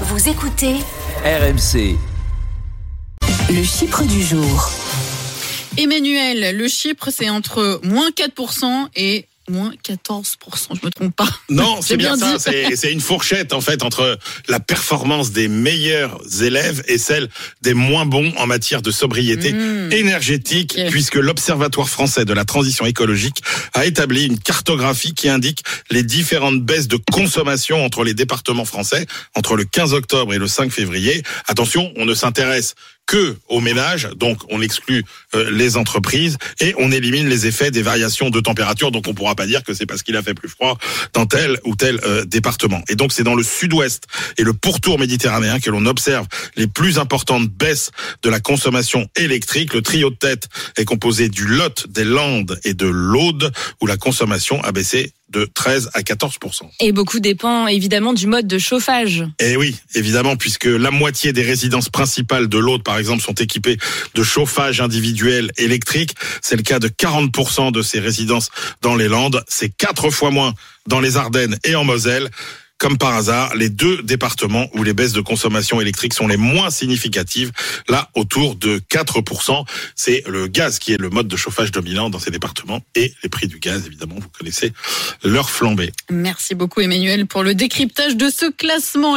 Vous écoutez RMC. le Chypre du jour. Emmanuel, le Chypre, c'est entre moins 4% et moins 14%, je me trompe pas. Non, c'est bien, bien ça. C'est une fourchette en fait entre la performance des meilleurs élèves et celle des moins bons en matière de sobriété Mmh. énergétique, puisque l'Observatoire français de la transition écologique a établi une cartographie qui indique les différentes baisses de consommation entre les départements français entre le 15 octobre et le 5 février. Attention, on ne s'intéresse que aux ménages, donc on exclut euh, les entreprises et on élimine les effets des variations de température. Donc on pourra pas dire que c'est parce qu'il a fait plus froid dans tel ou tel euh, département. Et donc c'est dans le sud-ouest et le pourtour méditerranéen que l'on observe les plus importantes baisses de la consommation électrique. Le trio de tête est composé du Lot, des Landes et de l'Aude, où la consommation a baissé de 13 à 14 Et beaucoup dépend évidemment du mode de chauffage. Eh oui, évidemment, puisque la moitié des résidences principales de l'Aude, par exemple, sont équipées de chauffage individuel électrique. C'est le cas de 40% de ces résidences dans les Landes. C'est quatre fois moins dans les Ardennes et en Moselle. Comme par hasard, les deux départements où les baisses de consommation électrique sont les moins significatives, là, autour de 4%. C'est le gaz qui est le mode de chauffage dominant dans ces départements et les prix du gaz, évidemment, vous connaissez leur flambée. Merci beaucoup Emmanuel pour le décryptage de ce classement.